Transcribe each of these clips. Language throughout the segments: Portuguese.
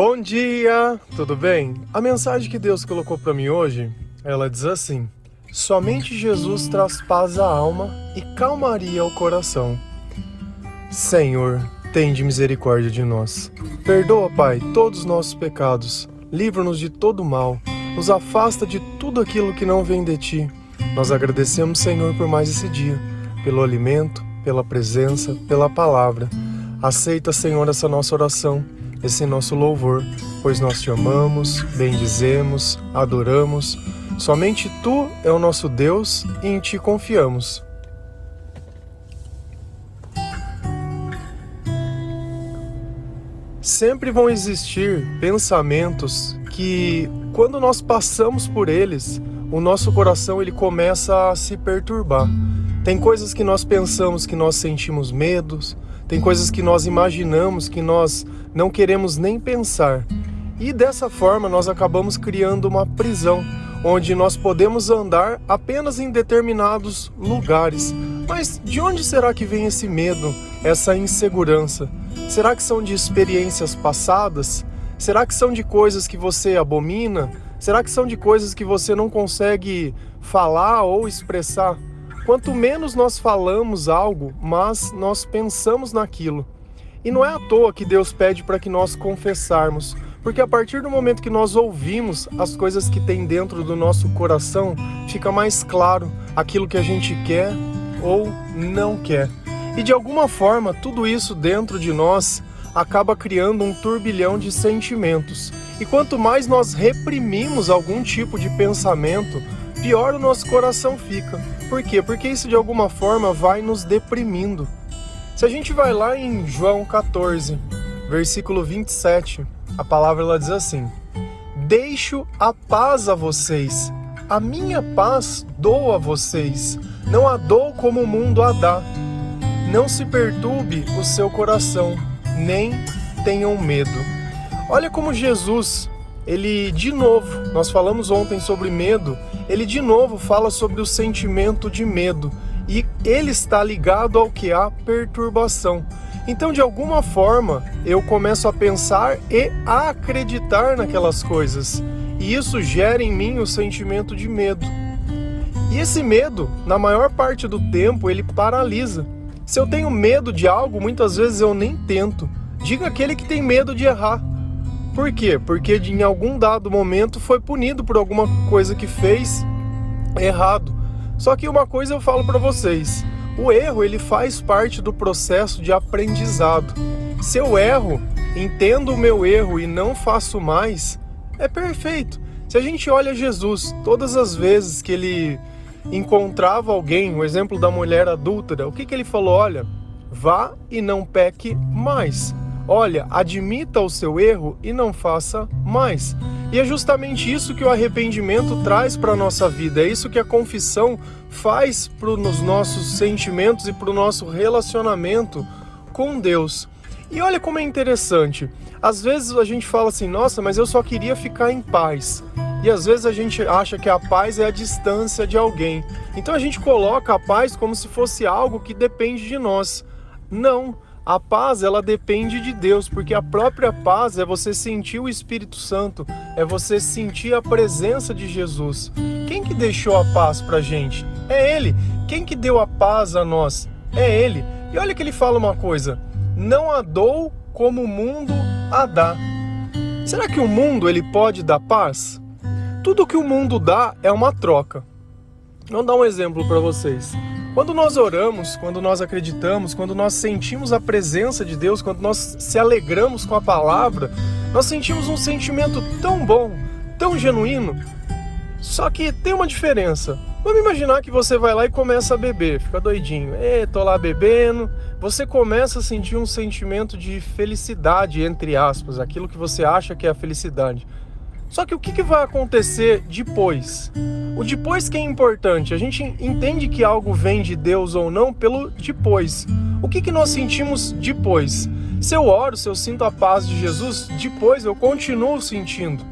Bom dia, tudo bem? A mensagem que Deus colocou para mim hoje, ela diz assim: Somente Jesus traz paz à alma e calmaria ao coração. Senhor, tende misericórdia de nós. Perdoa, Pai, todos os nossos pecados. Livra-nos de todo mal. Nos afasta de tudo aquilo que não vem de ti. Nós agradecemos, Senhor, por mais esse dia, pelo alimento, pela presença, pela palavra. Aceita, Senhor, essa nossa oração esse nosso louvor, pois nós te amamos, bendizemos, adoramos. Somente tu é o nosso Deus e em ti confiamos. Sempre vão existir pensamentos que, quando nós passamos por eles, o nosso coração ele começa a se perturbar. Tem coisas que nós pensamos que nós sentimos medos, tem coisas que nós imaginamos que nós não queremos nem pensar. E dessa forma nós acabamos criando uma prisão, onde nós podemos andar apenas em determinados lugares. Mas de onde será que vem esse medo, essa insegurança? Será que são de experiências passadas? Será que são de coisas que você abomina? Será que são de coisas que você não consegue falar ou expressar? Quanto menos nós falamos algo, mas nós pensamos naquilo. E não é à toa que Deus pede para que nós confessarmos, porque a partir do momento que nós ouvimos as coisas que tem dentro do nosso coração, fica mais claro aquilo que a gente quer ou não quer. E de alguma forma, tudo isso dentro de nós acaba criando um turbilhão de sentimentos. E quanto mais nós reprimimos algum tipo de pensamento, pior o nosso coração fica. Por quê? Porque isso de alguma forma vai nos deprimindo. Se a gente vai lá em João 14, versículo 27, a palavra ela diz assim: Deixo a paz a vocês, a minha paz dou a vocês, não a dou como o mundo a dá. Não se perturbe o seu coração, nem tenham medo. Olha como Jesus ele de novo, nós falamos ontem sobre medo, ele de novo fala sobre o sentimento de medo e ele está ligado ao que há perturbação. Então, de alguma forma, eu começo a pensar e a acreditar naquelas coisas, e isso gera em mim o sentimento de medo. E esse medo, na maior parte do tempo, ele paralisa. Se eu tenho medo de algo, muitas vezes eu nem tento. Diga aquele que tem medo de errar. Por quê? Porque em algum dado momento foi punido por alguma coisa que fez errado. Só que uma coisa eu falo para vocês, o erro ele faz parte do processo de aprendizado. Se eu erro, entendo o meu erro e não faço mais, é perfeito. Se a gente olha Jesus, todas as vezes que ele encontrava alguém, o exemplo da mulher adúltera, o que, que ele falou? Olha, vá e não peque mais. Olha, admita o seu erro e não faça mais. E é justamente isso que o arrependimento traz para a nossa vida, é isso que a confissão faz para os nossos sentimentos e para o nosso relacionamento com Deus. E olha como é interessante. Às vezes a gente fala assim, nossa, mas eu só queria ficar em paz. E às vezes a gente acha que a paz é a distância de alguém. Então a gente coloca a paz como se fosse algo que depende de nós. Não. A paz, ela depende de Deus, porque a própria paz é você sentir o Espírito Santo, é você sentir a presença de Jesus. Quem que deixou a paz pra gente? É Ele. Quem que deu a paz a nós? É Ele. E olha que ele fala uma coisa: não a dou como o mundo a dá. Será que o mundo ele pode dar paz? Tudo que o mundo dá é uma troca. Vamos dar um exemplo para vocês. Quando nós oramos, quando nós acreditamos, quando nós sentimos a presença de Deus, quando nós se alegramos com a palavra, nós sentimos um sentimento tão bom, tão genuíno. Só que tem uma diferença. Vamos imaginar que você vai lá e começa a beber, fica doidinho. E tô lá bebendo. Você começa a sentir um sentimento de felicidade, entre aspas, aquilo que você acha que é a felicidade. Só que o que, que vai acontecer depois? O depois que é importante. A gente entende que algo vem de Deus ou não pelo depois. O que, que nós sentimos depois? Se eu oro, se eu sinto a paz de Jesus, depois eu continuo sentindo.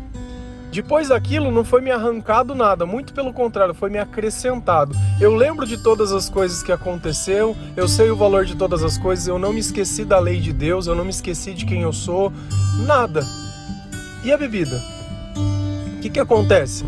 Depois daquilo não foi me arrancado nada, muito pelo contrário, foi me acrescentado. Eu lembro de todas as coisas que aconteceram, eu sei o valor de todas as coisas, eu não me esqueci da lei de Deus, eu não me esqueci de quem eu sou, nada. E a bebida? Que, que acontece?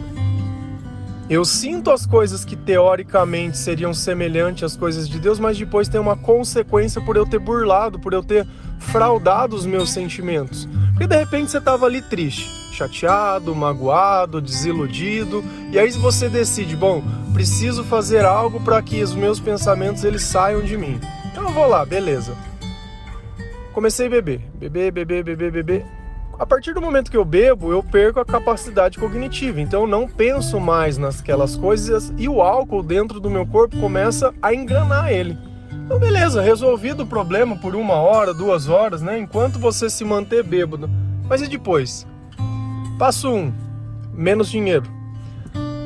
Eu sinto as coisas que teoricamente seriam semelhantes às coisas de Deus, mas depois tem uma consequência por eu ter burlado, por eu ter fraudado os meus sentimentos. Porque de repente você estava ali triste, chateado, magoado, desiludido, e aí você decide, bom, preciso fazer algo para que os meus pensamentos eles saiam de mim. Então eu vou lá, beleza. Comecei a beber, beber, beber, beber, beber a partir do momento que eu bebo, eu perco a capacidade cognitiva. Então eu não penso mais nasquelas coisas e o álcool dentro do meu corpo começa a enganar ele. Então beleza, resolvido o problema por uma hora, duas horas, né? Enquanto você se manter bêbado. Mas e depois? Passo 1, um, menos dinheiro.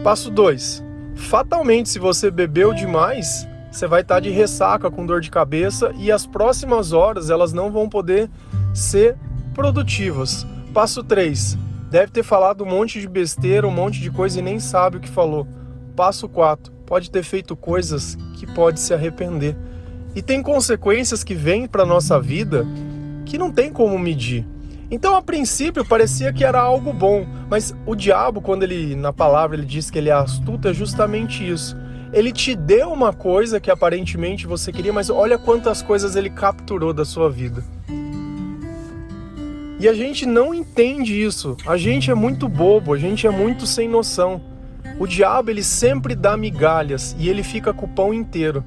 Passo 2, fatalmente se você bebeu demais, você vai estar de ressaca com dor de cabeça e as próximas horas elas não vão poder ser produtivas. Passo 3. Deve ter falado um monte de besteira, um monte de coisa e nem sabe o que falou. Passo 4. Pode ter feito coisas que pode se arrepender. E tem consequências que vêm para nossa vida que não tem como medir. Então, a princípio, parecia que era algo bom, mas o diabo, quando ele, na palavra, ele diz que ele é astuto, é justamente isso. Ele te deu uma coisa que aparentemente você queria, mas olha quantas coisas ele capturou da sua vida. E a gente não entende isso. A gente é muito bobo, a gente é muito sem noção. O diabo ele sempre dá migalhas e ele fica com o pão inteiro.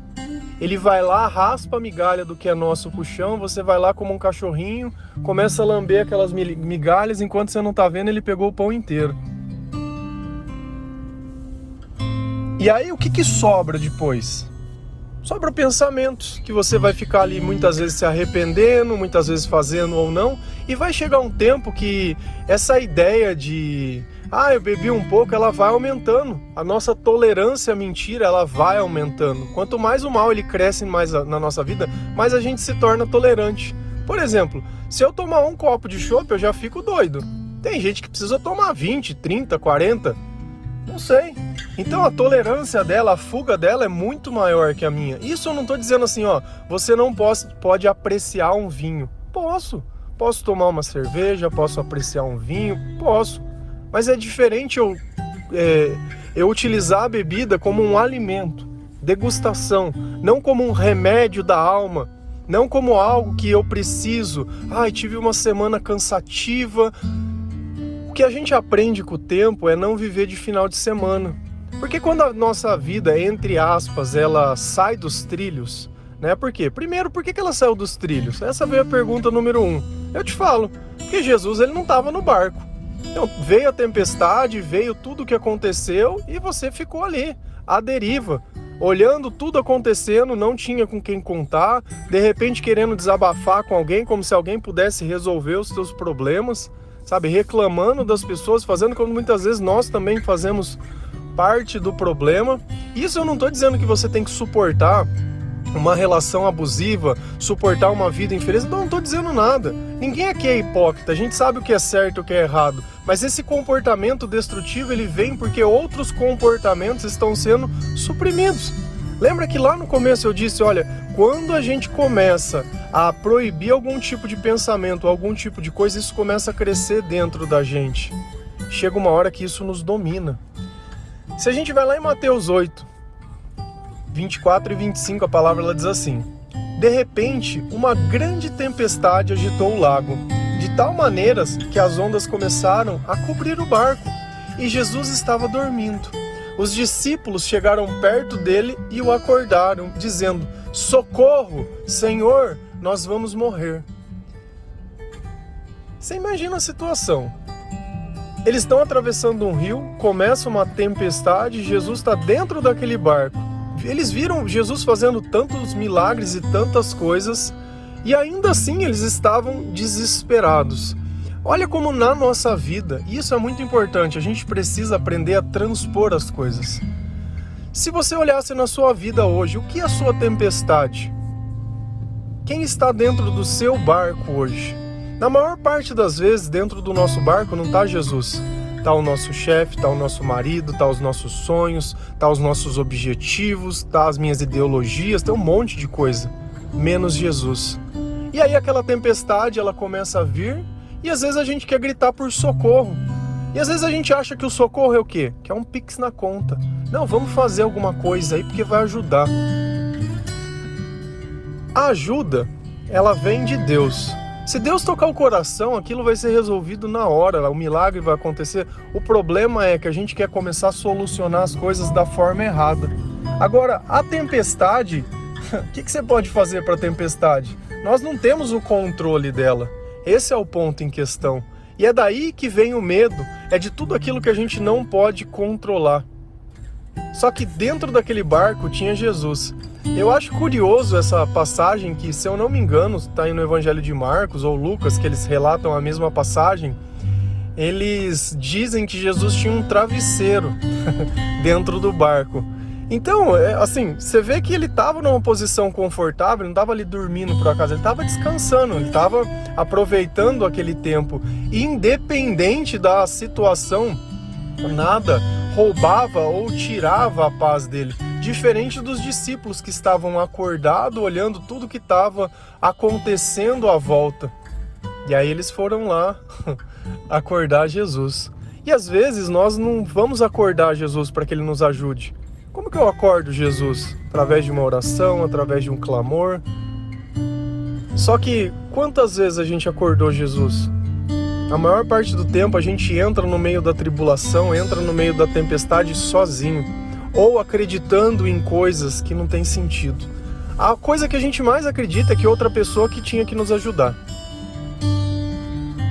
Ele vai lá, raspa a migalha do que é nosso pro chão, você vai lá como um cachorrinho, começa a lamber aquelas migalhas, enquanto você não tá vendo, ele pegou o pão inteiro. E aí o que, que sobra depois? Sobra pensamentos que você vai ficar ali muitas vezes se arrependendo, muitas vezes fazendo ou não, e vai chegar um tempo que essa ideia de ah, eu bebi um pouco, ela vai aumentando. A nossa tolerância à mentira, ela vai aumentando. Quanto mais o mal ele cresce mais na nossa vida, mais a gente se torna tolerante. Por exemplo, se eu tomar um copo de chopp, eu já fico doido. Tem gente que precisa tomar 20, 30, 40. Não sei. Então a tolerância dela, a fuga dela é muito maior que a minha. Isso eu não estou dizendo assim, ó, você não pode, pode apreciar um vinho. Posso. Posso tomar uma cerveja, posso apreciar um vinho, posso. Mas é diferente eu, é, eu utilizar a bebida como um alimento, degustação, não como um remédio da alma, não como algo que eu preciso. Ai, tive uma semana cansativa. Que a gente aprende com o tempo é não viver de final de semana. Porque quando a nossa vida, entre aspas, ela sai dos trilhos, né? Por quê? Primeiro, por que ela saiu dos trilhos? Essa veio a pergunta número um. Eu te falo, porque Jesus ele não estava no barco. Então, veio a tempestade, veio tudo o que aconteceu e você ficou ali, à deriva, olhando tudo acontecendo, não tinha com quem contar, de repente querendo desabafar com alguém, como se alguém pudesse resolver os seus problemas, sabe? Reclamando das pessoas, fazendo como muitas vezes nós também fazemos parte do problema. Isso eu não estou dizendo que você tem que suportar uma relação abusiva, suportar uma vida infeliz. Não, estou dizendo nada. Ninguém aqui é hipócrita. A gente sabe o que é certo e o que é errado. Mas esse comportamento destrutivo ele vem porque outros comportamentos estão sendo suprimidos. Lembra que lá no começo eu disse, olha, quando a gente começa a proibir algum tipo de pensamento, algum tipo de coisa, isso começa a crescer dentro da gente. Chega uma hora que isso nos domina. Se a gente vai lá em Mateus 8, 24 e 25, a palavra ela diz assim: De repente, uma grande tempestade agitou o lago, de tal maneira que as ondas começaram a cobrir o barco, e Jesus estava dormindo. Os discípulos chegaram perto dele e o acordaram, dizendo: Socorro, Senhor, nós vamos morrer. Você imagina a situação. Eles estão atravessando um rio, começa uma tempestade, Jesus está dentro daquele barco. Eles viram Jesus fazendo tantos milagres e tantas coisas, e ainda assim eles estavam desesperados. Olha como na nossa vida, e isso é muito importante, a gente precisa aprender a transpor as coisas. Se você olhasse na sua vida hoje, o que é a sua tempestade? Quem está dentro do seu barco hoje? Na maior parte das vezes, dentro do nosso barco não está Jesus. Está o nosso chefe, está o nosso marido, está os nossos sonhos, está os nossos objetivos, está as minhas ideologias, tem um monte de coisa, menos Jesus. E aí aquela tempestade ela começa a vir E às vezes a gente quer gritar por socorro. E às vezes a gente acha que o socorro é o quê? Que é um pix na conta. Não, vamos fazer alguma coisa aí porque vai ajudar. A ajuda, ela vem de Deus. Se Deus tocar o coração, aquilo vai ser resolvido na hora, o milagre vai acontecer. O problema é que a gente quer começar a solucionar as coisas da forma errada. Agora, a tempestade, o que, que você pode fazer para a tempestade? Nós não temos o controle dela. Esse é o ponto em questão. E é daí que vem o medo, é de tudo aquilo que a gente não pode controlar. Só que dentro daquele barco tinha Jesus. Eu acho curioso essa passagem que, se eu não me engano, está aí no Evangelho de Marcos ou Lucas, que eles relatam a mesma passagem. Eles dizem que Jesus tinha um travesseiro dentro do barco. Então, é, assim, você vê que ele estava numa posição confortável, não estava ali dormindo por acaso, ele estava descansando, ele estava aproveitando aquele tempo. Independente da situação, nada roubava ou tirava a paz dele diferente dos discípulos que estavam acordados, olhando tudo que estava acontecendo à volta. E aí eles foram lá acordar Jesus. E às vezes nós não vamos acordar Jesus para que ele nos ajude. Como que eu acordo Jesus? Através de uma oração, através de um clamor. Só que quantas vezes a gente acordou Jesus? A maior parte do tempo a gente entra no meio da tribulação, entra no meio da tempestade sozinho ou acreditando em coisas que não têm sentido. A coisa que a gente mais acredita é que outra pessoa que tinha que nos ajudar.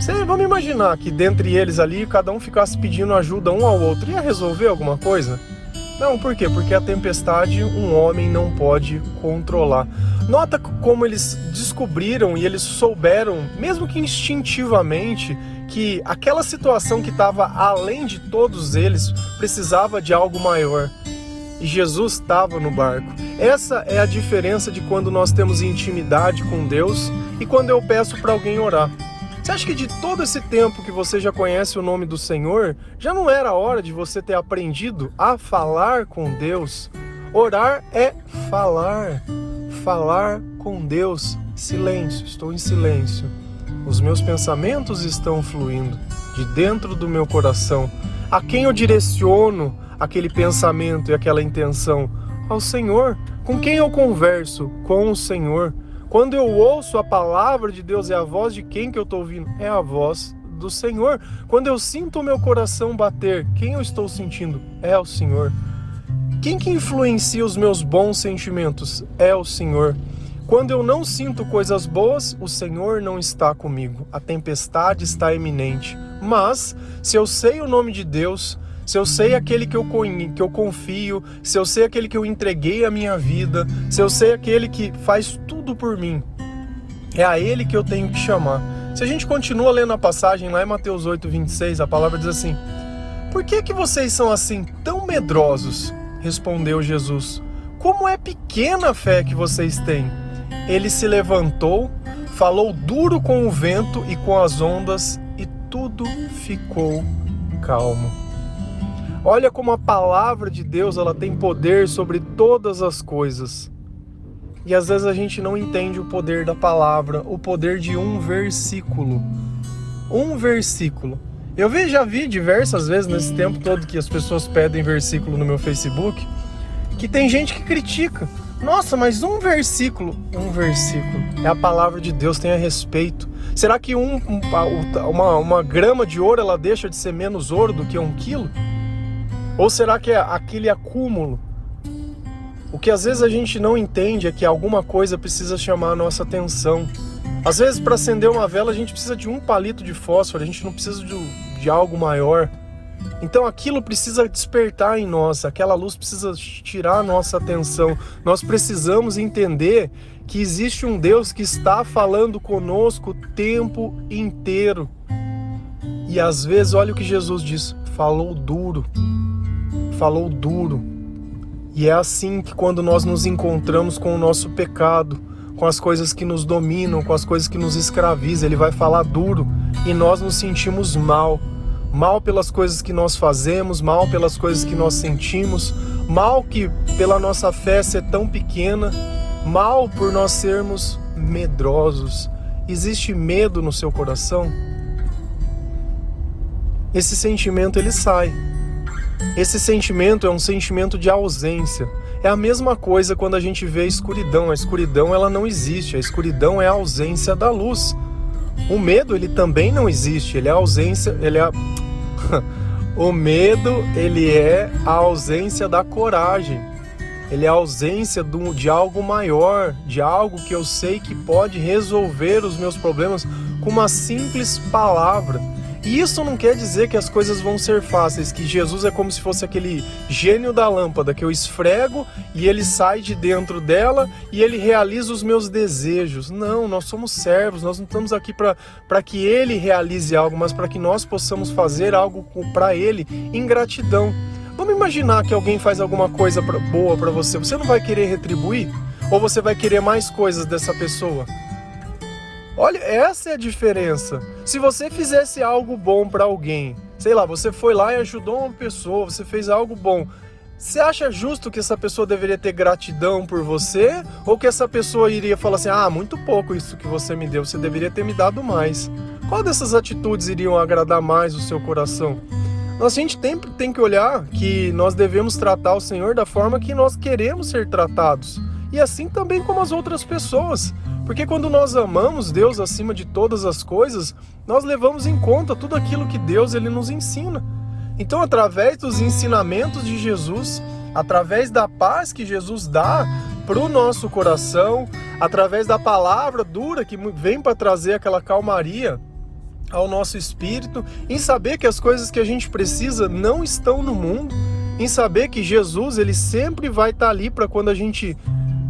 Você, vamos imaginar que dentre eles ali, cada um ficasse pedindo ajuda um ao outro. Ia resolver alguma coisa? Não, por quê? Porque a tempestade um homem não pode controlar. Nota como eles descobriram e eles souberam, mesmo que instintivamente, que aquela situação que estava além de todos eles precisava de algo maior e Jesus estava no barco. Essa é a diferença de quando nós temos intimidade com Deus e quando eu peço para alguém orar. Você acha que de todo esse tempo que você já conhece o nome do Senhor, já não era hora de você ter aprendido a falar com Deus? Orar é falar, falar com Deus. Silêncio, estou em silêncio. Os meus pensamentos estão fluindo de dentro do meu coração. A quem eu direciono aquele pensamento e aquela intenção? Ao Senhor. Com quem eu converso? Com o Senhor. Quando eu ouço a palavra de Deus, é a voz de quem que eu estou ouvindo? É a voz do Senhor. Quando eu sinto o meu coração bater, quem eu estou sentindo? É o Senhor. Quem que influencia os meus bons sentimentos? É o Senhor. Quando eu não sinto coisas boas, o Senhor não está comigo. A tempestade está iminente. Mas, se eu sei o nome de Deus, se eu sei aquele que eu, que eu confio, se eu sei aquele que eu entreguei a minha vida, se eu sei aquele que faz tudo por mim, é a ele que eu tenho que chamar. Se a gente continua lendo a passagem lá em Mateus 8, 26, a palavra diz assim: Por que, que vocês são assim tão medrosos? Respondeu Jesus: Como é pequena a fé que vocês têm. Ele se levantou, falou duro com o vento e com as ondas, e tudo ficou calmo. Olha como a palavra de Deus ela tem poder sobre todas as coisas. E às vezes a gente não entende o poder da palavra, o poder de um versículo. Um versículo. Eu já vi diversas vezes nesse tempo todo que as pessoas pedem versículo no meu Facebook, que tem gente que critica. Nossa, mas um versículo, um versículo. É a palavra de Deus, tenha respeito. Será que um, uma, uma grama de ouro ela deixa de ser menos ouro do que um quilo? Ou será que é aquele acúmulo? O que às vezes a gente não entende é que alguma coisa precisa chamar a nossa atenção. Às vezes, para acender uma vela, a gente precisa de um palito de fósforo, a gente não precisa de, de algo maior. Então aquilo precisa despertar em nós, aquela luz precisa tirar a nossa atenção. Nós precisamos entender que existe um Deus que está falando conosco o tempo inteiro. E às vezes, olha o que Jesus diz: falou duro falou duro. E é assim que quando nós nos encontramos com o nosso pecado, com as coisas que nos dominam, com as coisas que nos escravizam, ele vai falar duro e nós nos sentimos mal. Mal pelas coisas que nós fazemos, mal pelas coisas que nós sentimos, mal que pela nossa fé ser tão pequena, mal por nós sermos medrosos. Existe medo no seu coração? esse sentimento ele sai. Esse sentimento é um sentimento de ausência. É a mesma coisa quando a gente vê a escuridão. A escuridão ela não existe. A escuridão é a ausência da luz. O medo ele também não existe. Ele é a ausência, ele é o medo ele é a ausência da coragem. Ele é a ausência de algo maior, de algo que eu sei que pode resolver os meus problemas com uma simples palavra. Isso não quer dizer que as coisas vão ser fáceis, que Jesus é como se fosse aquele gênio da lâmpada que eu esfrego e ele sai de dentro dela e ele realiza os meus desejos. Não, nós somos servos, nós não estamos aqui para que ele realize algo, mas para que nós possamos fazer algo para ele em gratidão. Vamos imaginar que alguém faz alguma coisa pra, boa para você, você não vai querer retribuir? Ou você vai querer mais coisas dessa pessoa? Olha, essa é a diferença. Se você fizesse algo bom para alguém, sei lá, você foi lá e ajudou uma pessoa, você fez algo bom. Você acha justo que essa pessoa deveria ter gratidão por você? Ou que essa pessoa iria falar assim: ah, muito pouco isso que você me deu, você deveria ter me dado mais? Qual dessas atitudes iriam agradar mais o seu coração? Nós, a gente tem, tem que olhar que nós devemos tratar o Senhor da forma que nós queremos ser tratados. E assim também como as outras pessoas. Porque quando nós amamos Deus acima de todas as coisas, nós levamos em conta tudo aquilo que Deus ele nos ensina. Então, através dos ensinamentos de Jesus, através da paz que Jesus dá para o nosso coração, através da palavra dura que vem para trazer aquela calmaria ao nosso espírito, em saber que as coisas que a gente precisa não estão no mundo, em saber que Jesus ele sempre vai estar ali para quando a gente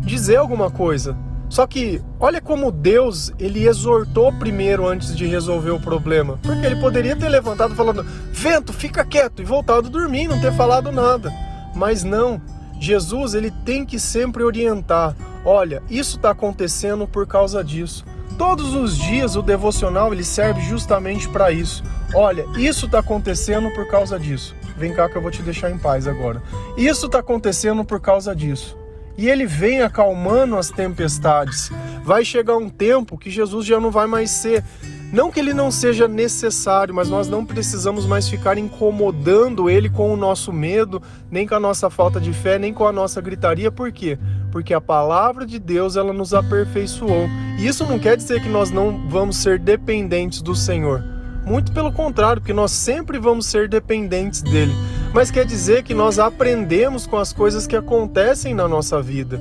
dizer alguma coisa, só que olha como Deus ele exortou primeiro antes de resolver o problema, porque ele poderia ter levantado falando: "Vento, fica quieto" e voltado a dormir, não ter falado nada. Mas não. Jesus ele tem que sempre orientar. Olha, isso está acontecendo por causa disso. Todos os dias o devocional ele serve justamente para isso. Olha, isso está acontecendo por causa disso. Vem cá que eu vou te deixar em paz agora. Isso está acontecendo por causa disso e ele vem acalmando as tempestades. Vai chegar um tempo que Jesus já não vai mais ser. Não que ele não seja necessário, mas nós não precisamos mais ficar incomodando ele com o nosso medo, nem com a nossa falta de fé, nem com a nossa gritaria. Por quê? Porque a palavra de Deus ela nos aperfeiçoou. E isso não quer dizer que nós não vamos ser dependentes do Senhor. Muito pelo contrário, porque nós sempre vamos ser dependentes dele mas quer dizer que nós aprendemos com as coisas que acontecem na nossa vida,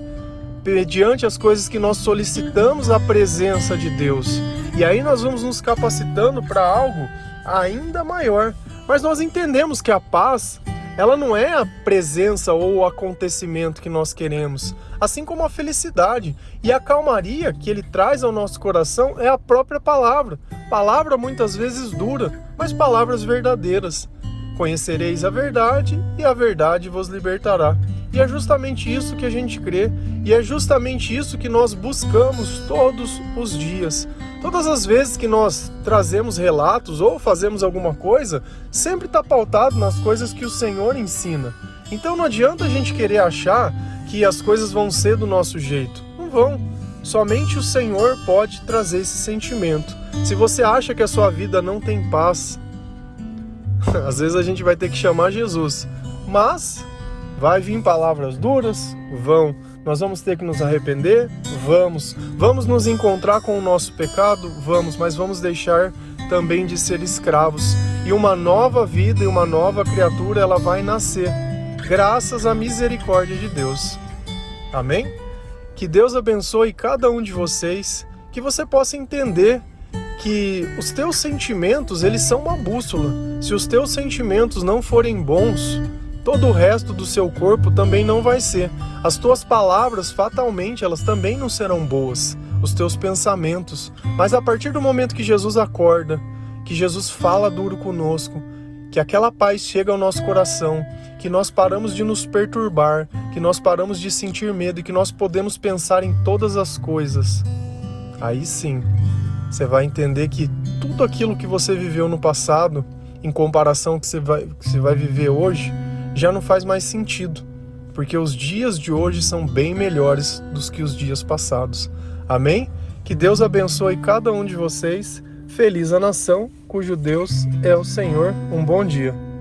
mediante as coisas que nós solicitamos a presença de Deus. E aí nós vamos nos capacitando para algo ainda maior. Mas nós entendemos que a paz, ela não é a presença ou o acontecimento que nós queremos, assim como a felicidade. E a calmaria que ele traz ao nosso coração é a própria palavra. Palavra muitas vezes dura, mas palavras verdadeiras. Conhecereis a verdade e a verdade vos libertará. E é justamente isso que a gente crê, e é justamente isso que nós buscamos todos os dias. Todas as vezes que nós trazemos relatos ou fazemos alguma coisa, sempre está pautado nas coisas que o Senhor ensina. Então não adianta a gente querer achar que as coisas vão ser do nosso jeito. Não vão. Somente o Senhor pode trazer esse sentimento. Se você acha que a sua vida não tem paz, Às vezes a gente vai ter que chamar Jesus, mas vai vir palavras duras, vão. Nós vamos ter que nos arrepender, vamos. Vamos nos encontrar com o nosso pecado, vamos, mas vamos deixar também de ser escravos. E uma nova vida e uma nova criatura ela vai nascer, graças à misericórdia de Deus. Amém? Que Deus abençoe cada um de vocês, que você possa entender que os teus sentimentos, eles são uma bússola. Se os teus sentimentos não forem bons, todo o resto do seu corpo também não vai ser. As tuas palavras, fatalmente, elas também não serão boas. Os teus pensamentos. Mas a partir do momento que Jesus acorda, que Jesus fala duro conosco, que aquela paz chega ao nosso coração, que nós paramos de nos perturbar, que nós paramos de sentir medo e que nós podemos pensar em todas as coisas. Aí sim, você vai entender que tudo aquilo que você viveu no passado, em comparação que você vai, que você vai viver hoje, já não faz mais sentido, porque os dias de hoje são bem melhores dos que os dias passados. Amém? Que Deus abençoe cada um de vocês. Feliz a nação cujo Deus é o Senhor. Um bom dia.